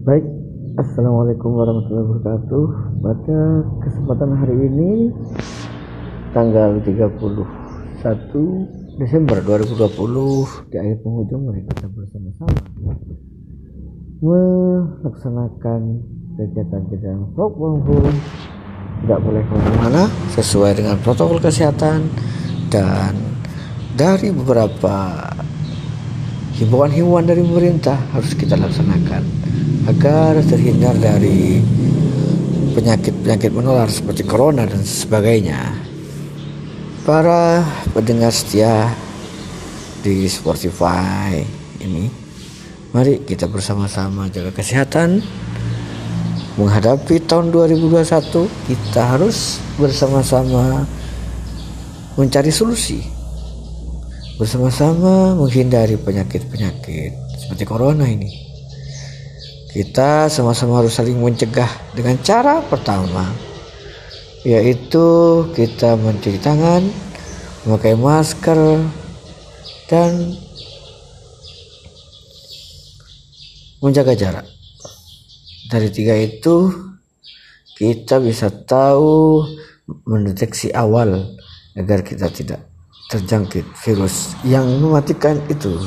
Baik, Assalamualaikum warahmatullahi wabarakatuh. Pada kesempatan hari ini tanggal 31 Desember 2020 di akhir penghujung mari kita bersama-sama melaksanakan kegiatan-kegiatan vlog home tidak boleh ke mana-mana sesuai dengan protokol kesehatan dan dari beberapa himbauan-himbauan dari pemerintah harus kita laksanakan agar terhindar dari penyakit-penyakit menular seperti corona dan sebagainya. Para pendengar setia di Spotify ini, mari kita bersama-sama jaga kesehatan. Menghadapi tahun 2021 kita harus bersama-sama mencari solusi. Bersama-sama menghindari penyakit-penyakit seperti corona ini kita sama-sama harus saling mencegah dengan cara pertama yaitu kita mencuci tangan memakai masker dan menjaga jarak. Dari tiga itu kita bisa tahu mendeteksi awal agar kita tidak terjangkit virus yang mematikan itu